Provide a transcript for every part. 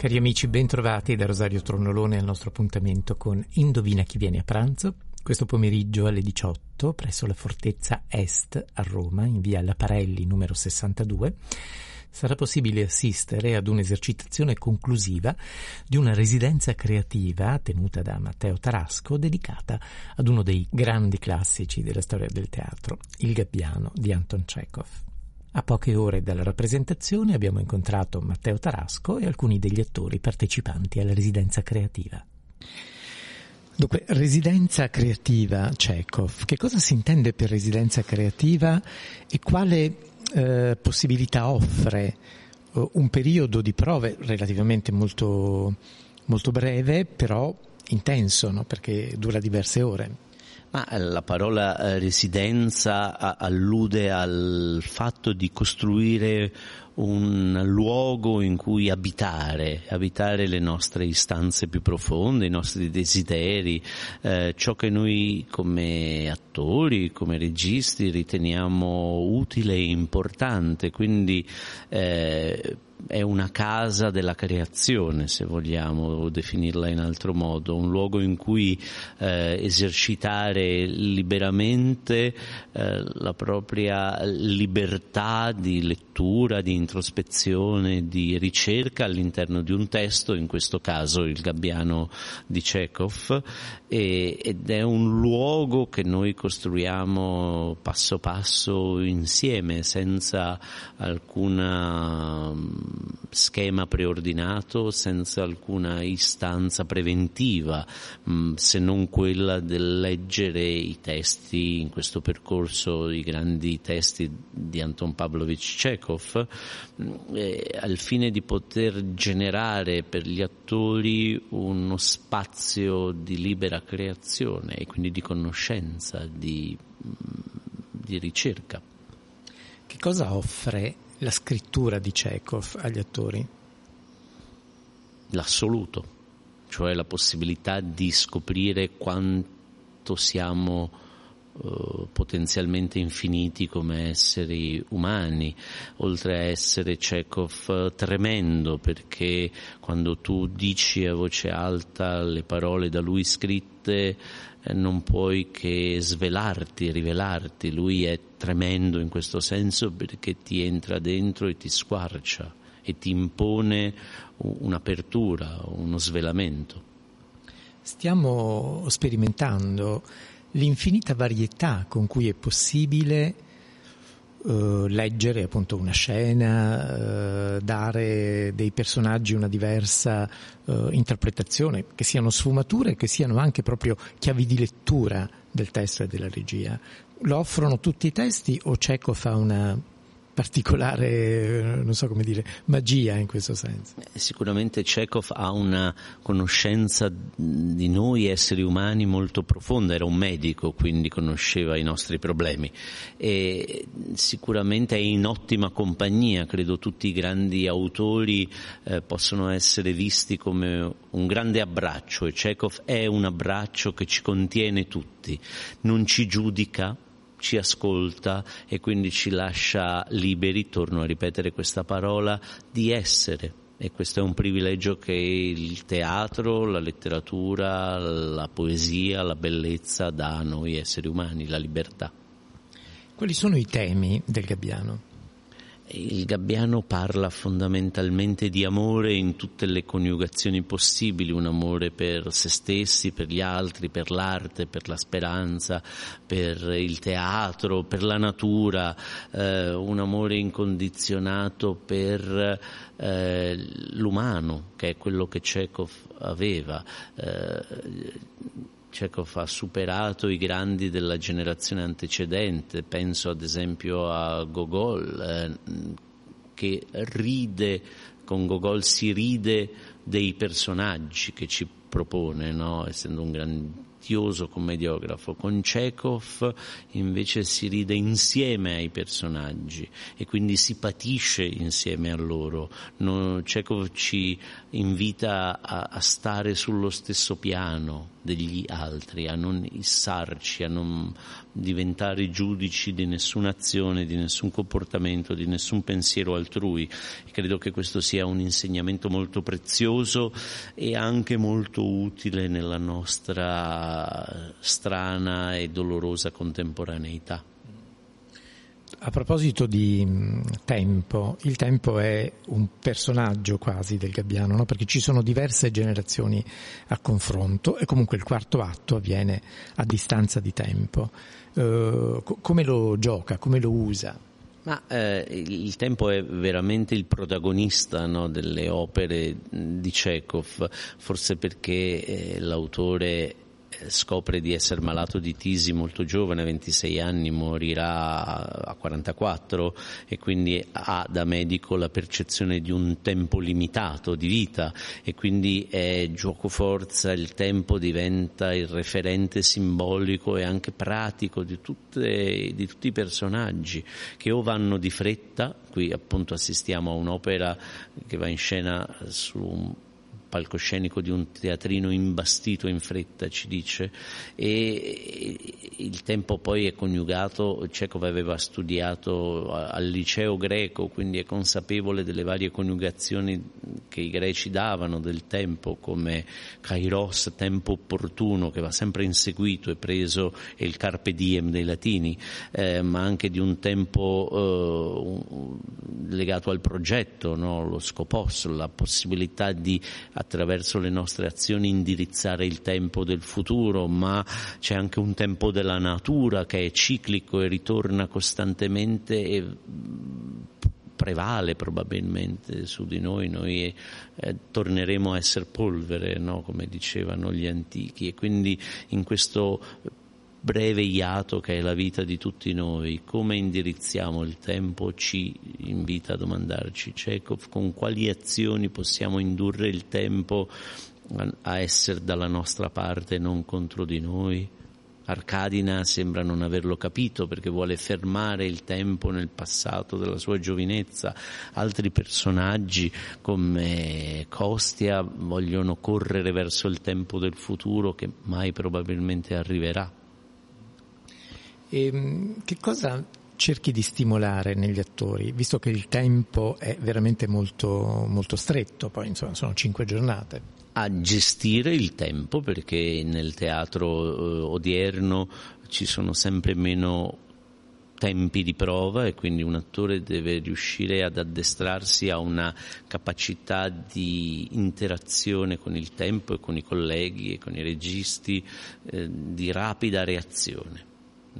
Cari amici, bentrovati da Rosario Tronnolone al nostro appuntamento con Indovina chi viene a pranzo. Questo pomeriggio alle 18 presso la Fortezza Est a Roma, in via Laparelli numero 62, sarà possibile assistere ad un'esercitazione conclusiva di una residenza creativa tenuta da Matteo Tarasco dedicata ad uno dei grandi classici della storia del teatro, Il Gabbiano di Anton Chekhov. A poche ore dalla rappresentazione abbiamo incontrato Matteo Tarasco e alcuni degli attori partecipanti alla residenza creativa. Dunque, residenza creativa Chekhov, che cosa si intende per residenza creativa e quale eh, possibilità offre uh, un periodo di prove relativamente molto, molto breve, però intenso, no? perché dura diverse ore? Ma eh, la parola eh, residenza allude al fatto di costruire un luogo in cui abitare, abitare le nostre istanze più profonde, i nostri desideri, eh, ciò che noi come attori, come registi riteniamo utile e importante. Quindi eh, è una casa della creazione, se vogliamo definirla in altro modo, un luogo in cui eh, esercitare liberamente eh, la propria libertà di lettura, di introspezione, di ricerca all'interno di un testo, in questo caso il Gabbiano di Chekhov, e, ed è un luogo che noi costruiamo passo passo insieme, senza alcuna schema preordinato, senza alcuna istanza preventiva, mm, se non quella del leggere i testi in questo percorso, i grandi testi di Anton Pavlovich Chekhov, mm, al fine di poter generare per gli attori uno spazio di libera creazione e quindi di conoscenza, di, mm, di ricerca. Che cosa offre la scrittura di Chekhov agli attori? L'assoluto, cioè la possibilità di scoprire quanto siamo uh, potenzialmente infiniti come esseri umani, oltre a essere Chekhov tremendo perché quando tu dici a voce alta le parole da lui scritte eh, non puoi che svelarti, rivelarti, lui è tremendo in questo senso perché ti entra dentro e ti squarcia e ti impone un'apertura, uno svelamento. Stiamo sperimentando l'infinita varietà con cui è possibile Uh, leggere appunto una scena, uh, dare dei personaggi una diversa uh, interpretazione, che siano sfumature, che siano anche proprio chiavi di lettura del testo e della regia. Lo offrono tutti i testi o Cecco fa una particolare, non so come dire, magia in questo senso. Eh, sicuramente Chekhov ha una conoscenza di noi esseri umani molto profonda, era un medico, quindi conosceva i nostri problemi e sicuramente è in ottima compagnia, credo tutti i grandi autori eh, possono essere visti come un grande abbraccio e Chekhov è un abbraccio che ci contiene tutti, non ci giudica, ci ascolta e quindi ci lascia liberi, torno a ripetere questa parola, di essere. E questo è un privilegio che il teatro, la letteratura, la poesia, la bellezza dà a noi esseri umani, la libertà. Quali sono i temi del Gabbiano? Il Gabbiano parla fondamentalmente di amore in tutte le coniugazioni possibili, un amore per se stessi, per gli altri, per l'arte, per la speranza, per il teatro, per la natura, eh, un amore incondizionato per eh, l'umano, che è quello che Chekhov aveva. Eh, Chekhov ha superato i grandi della generazione antecedente, penso ad esempio a Gogol, eh, che ride, con Gogol si ride dei personaggi che ci propone, no? essendo un grande fastidioso commediografo. Con Chekhov invece si ride insieme ai personaggi e quindi si patisce insieme a loro. No, Chekhov ci invita a, a stare sullo stesso piano degli altri, a non issarci, a non diventare giudici di nessuna azione, di nessun comportamento, di nessun pensiero altrui. Credo che questo sia un insegnamento molto prezioso e anche molto utile nella nostra strana e dolorosa contemporaneità. A proposito di mm, tempo, il tempo è un personaggio quasi del Gabbiano, no? perché ci sono diverse generazioni a confronto e comunque il quarto atto avviene a distanza di tempo. Uh, come lo gioca, come lo usa? Ma eh, il tempo è veramente il protagonista no, delle opere di Chekhov, forse perché eh, l'autore scopre di essere malato di tisi molto giovane, a 26 anni, morirà a 44 e quindi ha da medico la percezione di un tempo limitato di vita e quindi è gioco forza, il tempo diventa il referente simbolico e anche pratico di, tutte, di tutti i personaggi che o vanno di fretta, qui appunto assistiamo a un'opera che va in scena su un palcoscenico di un teatrino imbastito in fretta, ci dice, e il tempo poi è coniugato, Chekhov aveva studiato al liceo greco, quindi è consapevole delle varie coniugazioni che i greci davano del tempo, come kairos, tempo opportuno, che va sempre inseguito e preso, e il carpe diem dei latini, eh, ma anche di un tempo eh, legato al progetto, no? lo scopos, la possibilità di attraverso le nostre azioni indirizzare il tempo del futuro, ma c'è anche un tempo della natura che è ciclico e ritorna costantemente e prevale probabilmente su di noi, noi eh, torneremo a essere polvere, no? come dicevano gli antichi, e quindi in questo breve iato che è la vita di tutti noi, come indirizziamo il tempo ci invita a domandarci Chekhov con quali azioni possiamo indurre il tempo a essere dalla nostra parte e non contro di noi. Arcadina sembra non averlo capito perché vuole fermare il tempo nel passato della sua giovinezza. Altri personaggi come Costia vogliono correre verso il tempo del futuro che mai probabilmente arriverà. E, ehm, che cosa cerchi di stimolare negli attori, visto che il tempo è veramente molto, molto stretto, poi insomma sono cinque giornate? A gestire il tempo, perché nel teatro eh, odierno ci sono sempre meno tempi di prova e quindi un attore deve riuscire ad addestrarsi a una capacità di interazione con il tempo e con i colleghi e con i registi, eh, di rapida reazione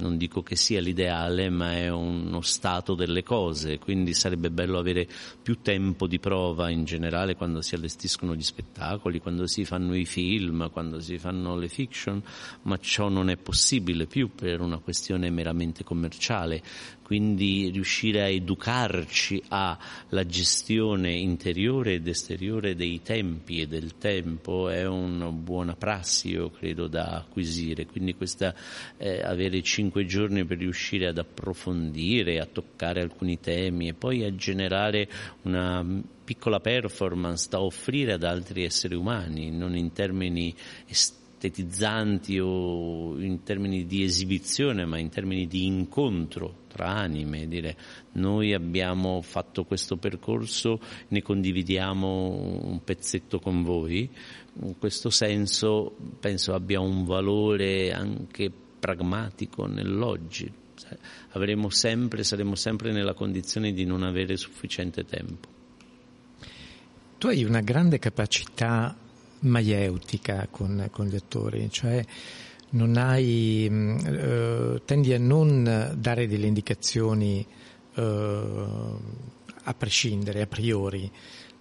non dico che sia l'ideale, ma è uno stato delle cose, quindi sarebbe bello avere più tempo di prova in generale quando si allestiscono gli spettacoli, quando si fanno i film, quando si fanno le fiction, ma ciò non è possibile più per una questione meramente commerciale quindi riuscire a educarci alla gestione interiore ed esteriore dei tempi e del tempo è una buona prassi, io credo, da acquisire. Quindi questa, eh, avere cinque giorni per riuscire ad approfondire, a toccare alcuni temi e poi a generare una piccola performance da offrire ad altri esseri umani, non in termini esterni estetizzanti o in termini di esibizione, ma in termini di incontro tra anime, dire noi abbiamo fatto questo percorso, ne condividiamo un pezzetto con voi. In questo senso penso abbia un valore anche pragmatico nell'oggi. Avremo sempre, saremo sempre nella condizione di non avere sufficiente tempo. Tu hai una grande capacità maieutica con, con gli attori, cioè non hai, mm, eh, tendi a non dare delle indicazioni eh, a prescindere, a priori,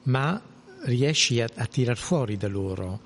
ma riesci a, a tirar fuori da loro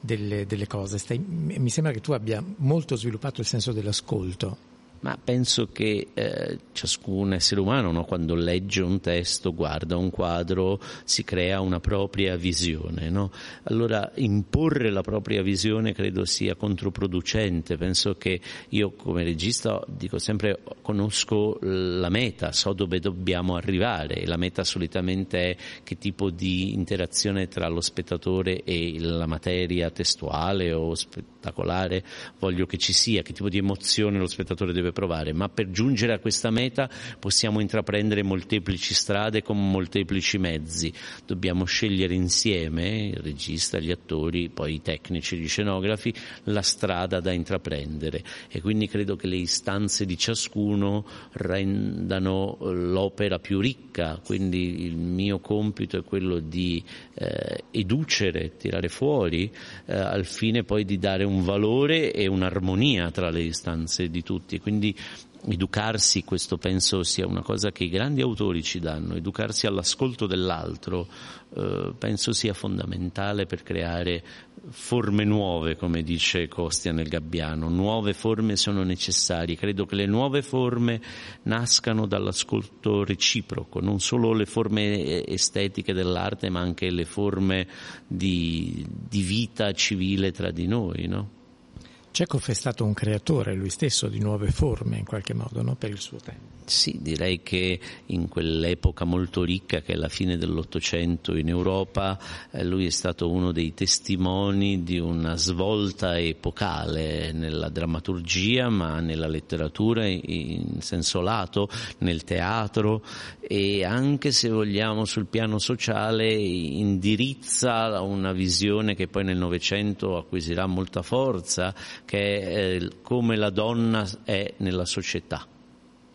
delle, delle cose. Stai, mi sembra che tu abbia molto sviluppato il senso dell'ascolto ma penso che eh, ciascun essere umano, no, quando legge un testo, guarda un quadro, si crea una propria visione. No? Allora imporre la propria visione credo sia controproducente. Penso che io come regista dico sempre conosco la meta, so dove dobbiamo arrivare. La meta solitamente è che tipo di interazione tra lo spettatore e la materia testuale o spettacolare voglio che ci sia, che tipo di emozione lo spettatore deve deve provare, ma per giungere a questa meta possiamo intraprendere molteplici strade con molteplici mezzi. Dobbiamo scegliere insieme, il regista, gli attori, poi i tecnici, gli scenografi, la strada da intraprendere e quindi credo che le istanze di ciascuno rendano l'opera più ricca, quindi il mio compito è quello di eh, educere, tirare fuori eh, al fine poi di dare un valore e un'armonia tra le istanze di tutti. Quindi educarsi, questo penso sia una cosa che i grandi autori ci danno, educarsi all'ascolto dell'altro, eh, penso sia fondamentale per creare forme nuove, come dice Costia nel Gabbiano, nuove forme sono necessarie, credo che le nuove forme nascano dall'ascolto reciproco, non solo le forme estetiche dell'arte, ma anche le forme di, di vita civile tra di noi, no? Chekhov è stato un creatore lui stesso di nuove forme in qualche modo no? per il suo tempo. Sì, direi che in quell'epoca molto ricca che è la fine dell'Ottocento in Europa, eh, lui è stato uno dei testimoni di una svolta epocale nella drammaturgia, ma nella letteratura in senso lato, nel teatro e anche se vogliamo sul piano sociale indirizza una visione che poi nel Novecento acquisirà molta forza, che è eh, come la donna è nella società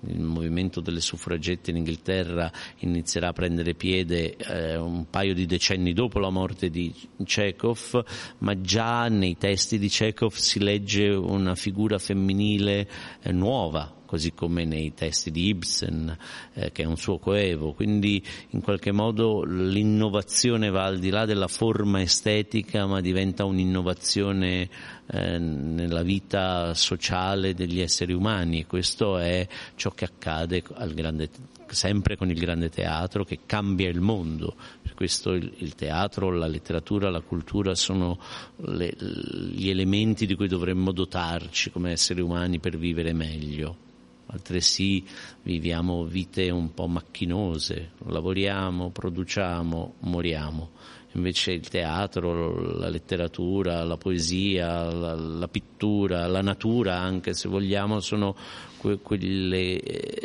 il movimento delle suffragette in Inghilterra inizierà a prendere piede eh, un paio di decenni dopo la morte di Chekhov, ma già nei testi di Chekhov si legge una figura femminile eh, nuova, così come nei testi di Ibsen, eh, che è un suo coevo. Quindi in qualche modo l'innovazione va al di là della forma estetica, ma diventa un'innovazione eh, nella vita sociale degli esseri umani e questo è ciò che accade grande, sempre con il grande teatro che cambia il mondo. Per questo il, il teatro, la letteratura, la cultura sono le, gli elementi di cui dovremmo dotarci come esseri umani per vivere meglio altresì viviamo vite un po' macchinose, lavoriamo, produciamo, moriamo. Invece il teatro, la letteratura, la poesia, la, la pittura, la natura anche se vogliamo sono que- quelle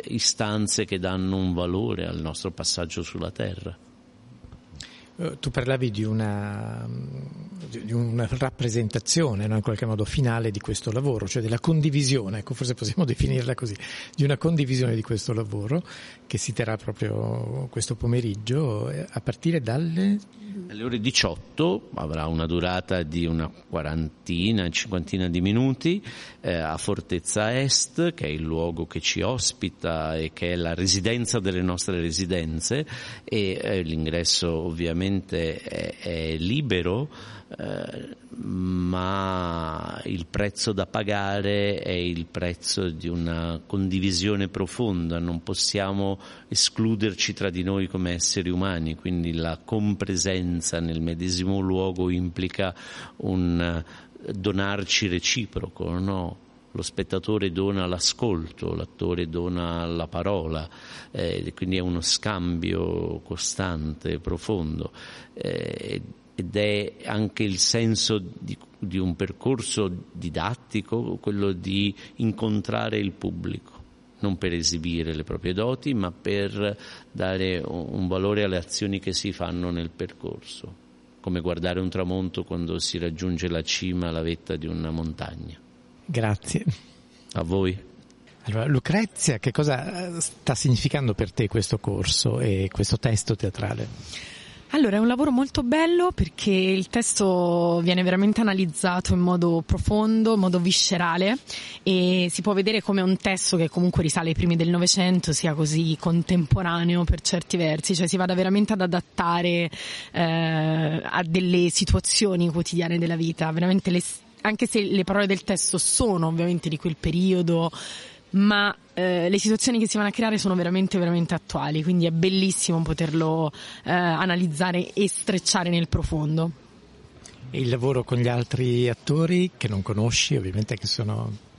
istanze che danno un valore al nostro passaggio sulla terra. Eh, tu parlavi di una, di una rappresentazione, no, in qualche modo finale di questo lavoro, cioè della condivisione, ecco, forse possiamo definirla così, di una condivisione di questo lavoro che si terrà proprio questo pomeriggio eh, a partire dalle... Alle ore 18 avrà una durata di una quarantina, cinquantina di minuti eh, a Fortezza Est, che è il luogo che ci ospita e che è la residenza delle nostre residenze e eh, l'ingresso ovviamente ovviamente è, è libero, eh, ma il prezzo da pagare è il prezzo di una condivisione profonda, non possiamo escluderci tra di noi come esseri umani, quindi la compresenza nel medesimo luogo implica un donarci reciproco, no? Lo spettatore dona l'ascolto, l'attore dona la parola, eh, quindi è uno scambio costante, profondo eh, ed è anche il senso di, di un percorso didattico, quello di incontrare il pubblico non per esibire le proprie doti, ma per dare un valore alle azioni che si fanno nel percorso, come guardare un tramonto quando si raggiunge la cima, la vetta di una montagna. Grazie. A voi. Allora, Lucrezia, che cosa sta significando per te questo corso e questo testo teatrale? Allora, è un lavoro molto bello perché il testo viene veramente analizzato in modo profondo, in modo viscerale e si può vedere come un testo che comunque risale ai primi del Novecento sia così contemporaneo per certi versi, cioè si vada veramente ad adattare eh, a delle situazioni quotidiane della vita, veramente le, anche se le parole del testo sono ovviamente di quel periodo, ma eh, le situazioni che si vanno a creare sono veramente veramente attuali, quindi è bellissimo poterlo eh, analizzare e strecciare nel profondo. Il lavoro con gli altri attori che non conosci, ovviamente che sono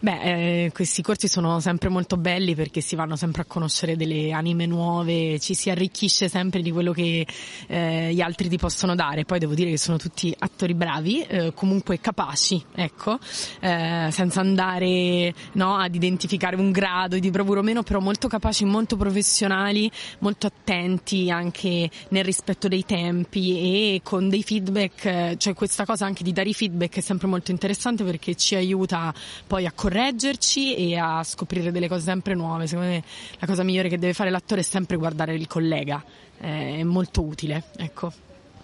Beh, eh, questi corsi sono sempre molto belli perché si vanno sempre a conoscere delle anime nuove, ci si arricchisce sempre di quello che eh, gli altri ti possono dare. Poi devo dire che sono tutti attori bravi, eh, comunque capaci, ecco, eh, senza andare no, ad identificare un grado di bravura o meno, però molto capaci, molto professionali, molto attenti anche nel rispetto dei tempi e con dei feedback, cioè questa cosa anche di dare i feedback è sempre molto interessante perché ci aiuta poi a correggerci e a scoprire delle cose sempre nuove. Secondo me la cosa migliore che deve fare l'attore è sempre guardare il collega, eh, è molto utile. Ecco.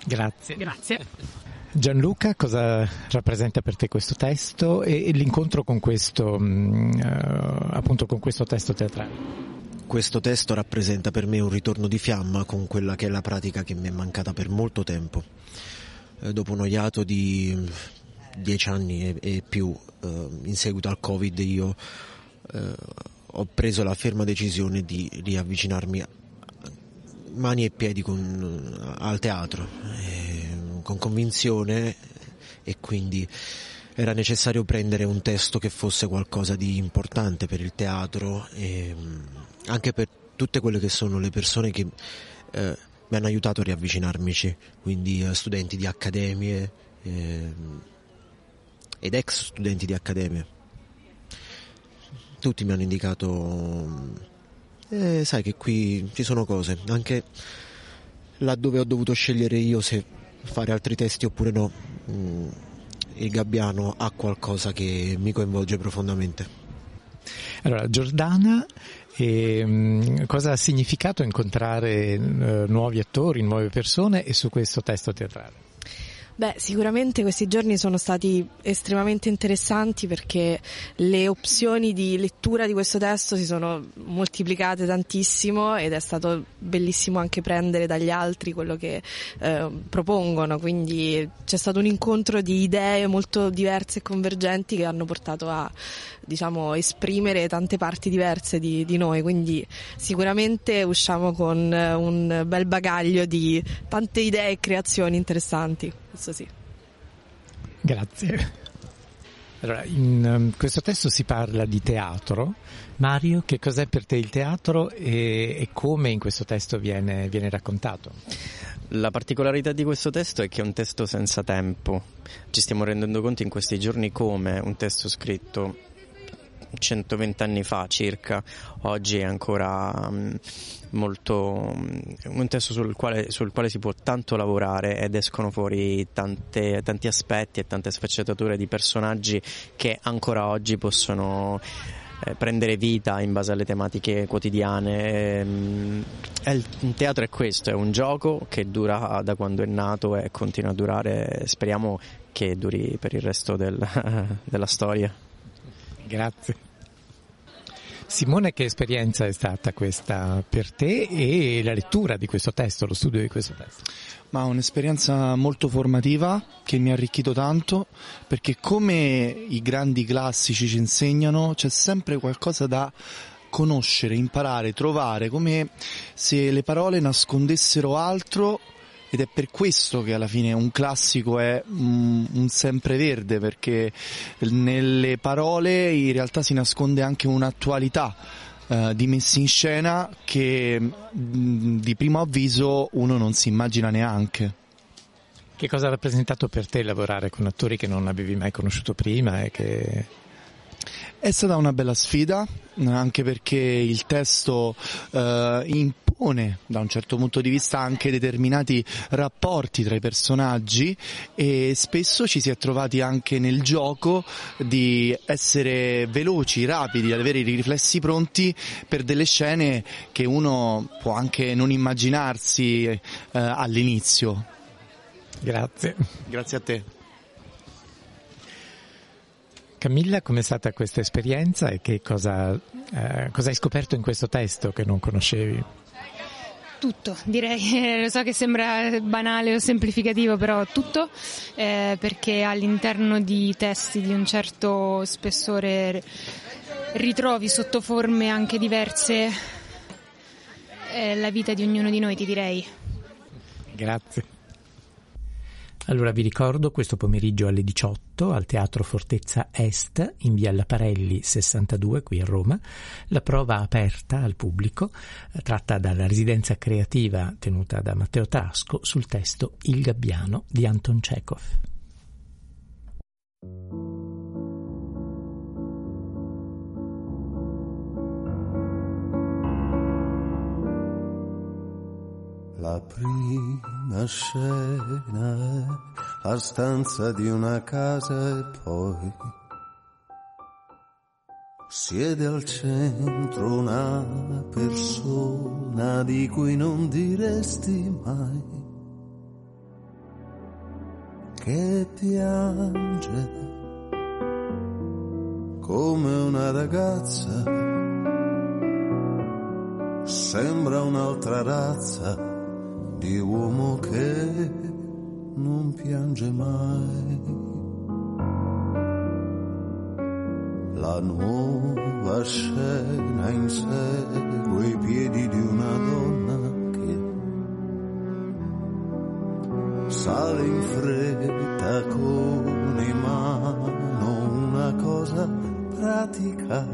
Grazie. Grazie. Gianluca, cosa rappresenta per te questo testo e, e l'incontro con questo, mh, uh, appunto con questo testo teatrale? Questo testo rappresenta per me un ritorno di fiamma con quella che è la pratica che mi è mancata per molto tempo. Eh, dopo un iato di dieci anni e, e più eh, in seguito al Covid io eh, ho preso la ferma decisione di riavvicinarmi mani e piedi con, al teatro, eh, con convinzione e quindi era necessario prendere un testo che fosse qualcosa di importante per il teatro e anche per tutte quelle che sono le persone che eh, mi hanno aiutato a riavvicinarmici, quindi eh, studenti di accademie, eh, ed ex studenti di accademia. Tutti mi hanno indicato, eh, sai che qui ci sono cose, anche laddove ho dovuto scegliere io se fare altri testi oppure no, mm, il Gabbiano ha qualcosa che mi coinvolge profondamente. Allora, Giordana, eh, cosa ha significato incontrare eh, nuovi attori, nuove persone e su questo testo teatrale? Beh, sicuramente questi giorni sono stati estremamente interessanti perché le opzioni di lettura di questo testo si sono moltiplicate tantissimo ed è stato bellissimo anche prendere dagli altri quello che eh, propongono, quindi c'è stato un incontro di idee molto diverse e convergenti che hanno portato a diciamo, esprimere tante parti diverse di, di noi, quindi sicuramente usciamo con un bel bagaglio di tante idee e creazioni interessanti questo sì. Grazie. Allora, in um, questo testo si parla di teatro. Mario, che cos'è per te il teatro e, e come in questo testo viene, viene, raccontato? La particolarità di questo testo è che è un testo senza tempo. Ci stiamo rendendo conto in questi giorni come un testo scritto 120 anni fa circa, oggi è ancora um, molto um, un testo sul quale, sul quale, si può tanto lavorare ed escono fuori tante, tanti aspetti e tante sfaccettature di personaggi che ancora oggi possono eh, prendere vita in base alle tematiche quotidiane. Ehm, il teatro è questo, è un gioco che dura da quando è nato e continua a durare, speriamo che duri per il resto del, della storia. Grazie. Simone, che esperienza è stata questa per te e la lettura di questo testo, lo studio di questo testo? Ma un'esperienza molto formativa che mi ha arricchito tanto perché come i grandi classici ci insegnano c'è sempre qualcosa da conoscere, imparare, trovare, come se le parole nascondessero altro ed è per questo che alla fine un classico è un, un sempreverde perché nelle parole in realtà si nasconde anche un'attualità eh, di messi in scena che mh, di primo avviso uno non si immagina neanche. Che cosa ha rappresentato per te lavorare con attori che non avevi mai conosciuto prima e che è stata una bella sfida, anche perché il testo eh, impone da un certo punto di vista anche determinati rapporti tra i personaggi e spesso ci si è trovati anche nel gioco di essere veloci, rapidi, ad avere i riflessi pronti per delle scene che uno può anche non immaginarsi eh, all'inizio. Grazie. Grazie a te. Camilla, com'è stata questa esperienza e che cosa, eh, cosa hai scoperto in questo testo che non conoscevi? Tutto, direi, lo so che sembra banale o semplificativo, però tutto, eh, perché all'interno di testi di un certo spessore ritrovi sotto forme anche diverse eh, la vita di ognuno di noi, ti direi. Grazie. Allora vi ricordo questo pomeriggio alle 18 al Teatro Fortezza Est in via Laparelli 62 qui a Roma, la prova aperta al pubblico eh, tratta dalla residenza creativa tenuta da Matteo Trasco sul testo Il Gabbiano di Anton Chekhov. La prima scena è la stanza di una casa e poi siede al centro una persona di cui non diresti mai che piange come una ragazza, sembra un'altra razza di uomo che non piange mai. La nuova scena insegue i piedi di una donna che sale in fretta con in mano una cosa pratica.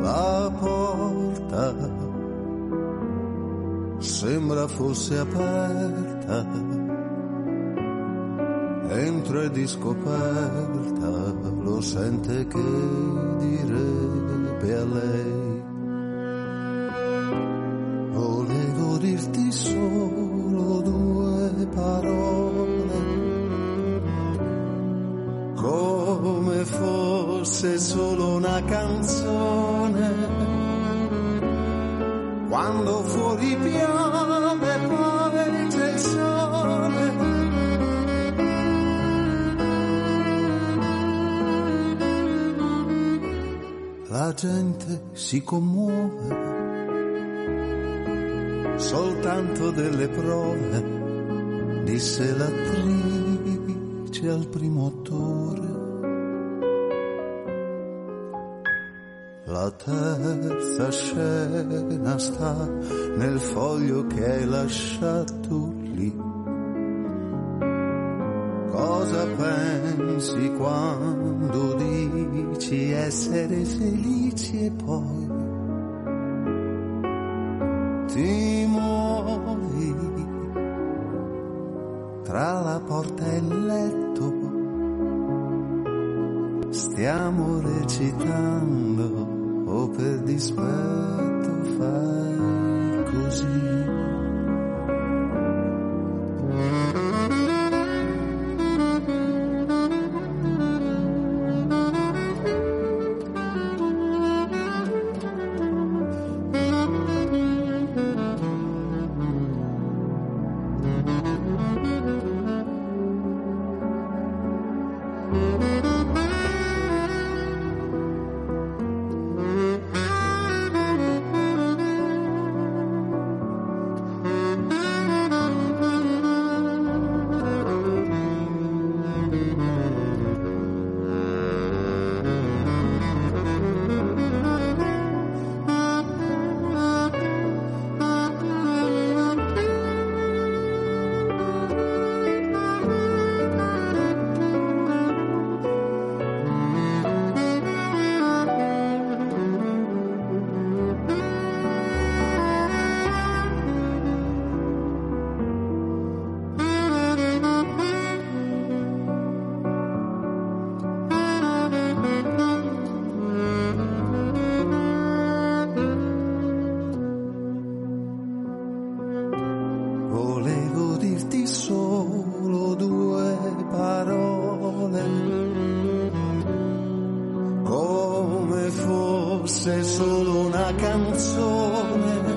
La porta sembra fosse aperta, entra e di scoperta lo sente che direbbe a lei. Gente si commuove, soltanto delle prove, disse l'attrice al primo attore. La terza scena sta nel foglio che hai lasciato lì. Cosa pensi quando dici essere felici e poi ti muovi tra la porta e il letto? Stiamo recitando o per dispetto fai così. Fosse solo una canzone.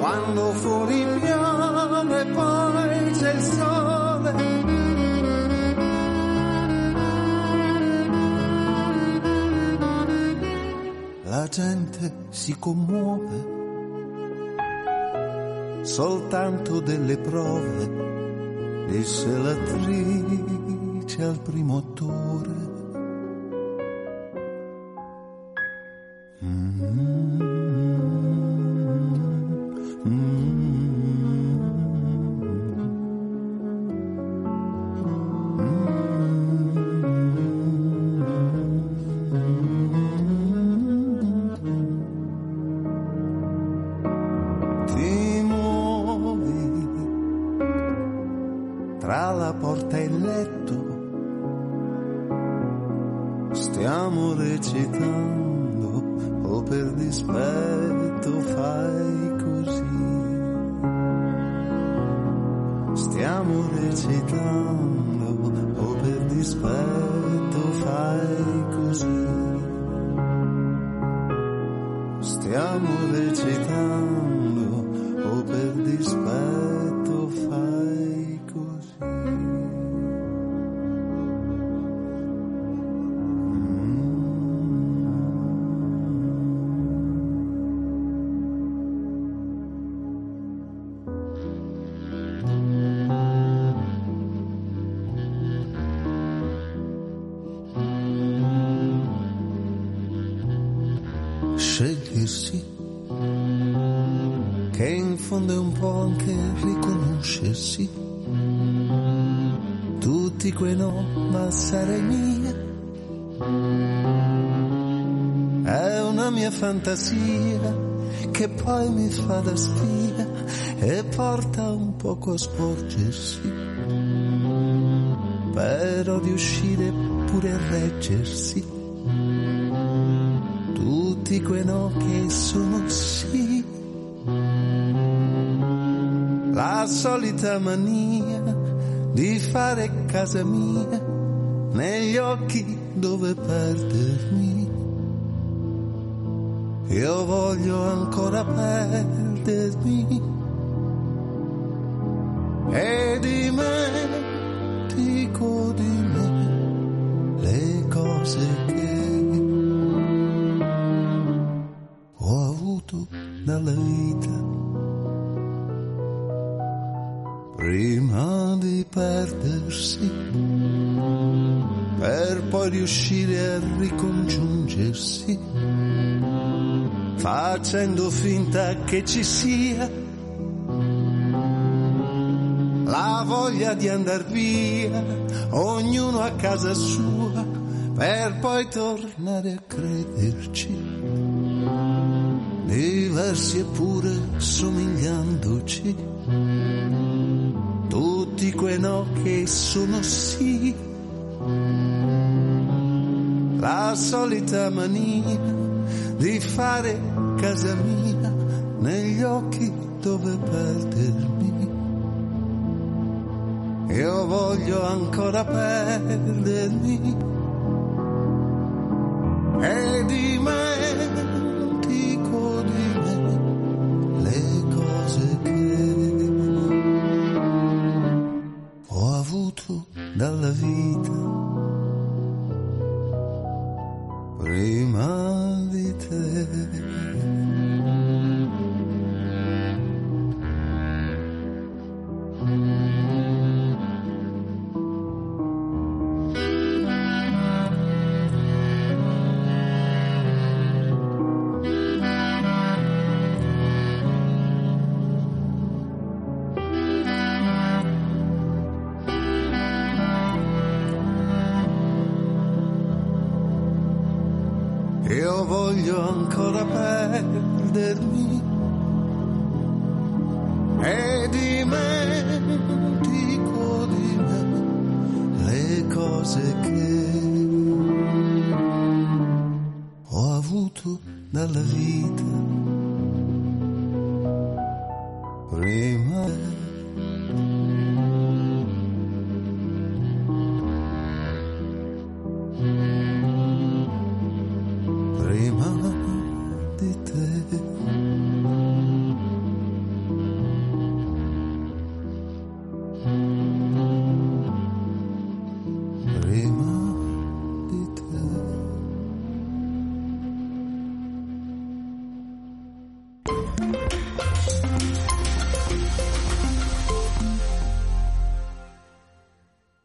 Quando fuori piove poi c'è il sole. La gente si commuove soltanto delle prove, disse l'attrice al primo attore. Scegliersi, che in fondo è un po' anche riconoscersi. Tutti quei no, ma sarei mia. È una mia fantasia che poi mi fa da spia e porta un poco a sporgersi. Però riuscire pure a reggersi tutti quei no che sono sì. La solita mania di fare casa mia negli occhi dove perdermi. Io voglio ancora perdermi. E dimentico di me le cose che riuscire a ricongiungersi facendo finta che ci sia la voglia di andar via ognuno a casa sua per poi tornare a crederci. Diversi eppure somigliandoci, tutti quei no che sono sì, la solita mania di fare casa mia negli occhi dove perdermi. Io voglio ancora perdermi e dimentico di me le cose che ho avuto dalla vita Io voglio ancora perdermi e dimentico di me le cose che ho avuto dalla vita.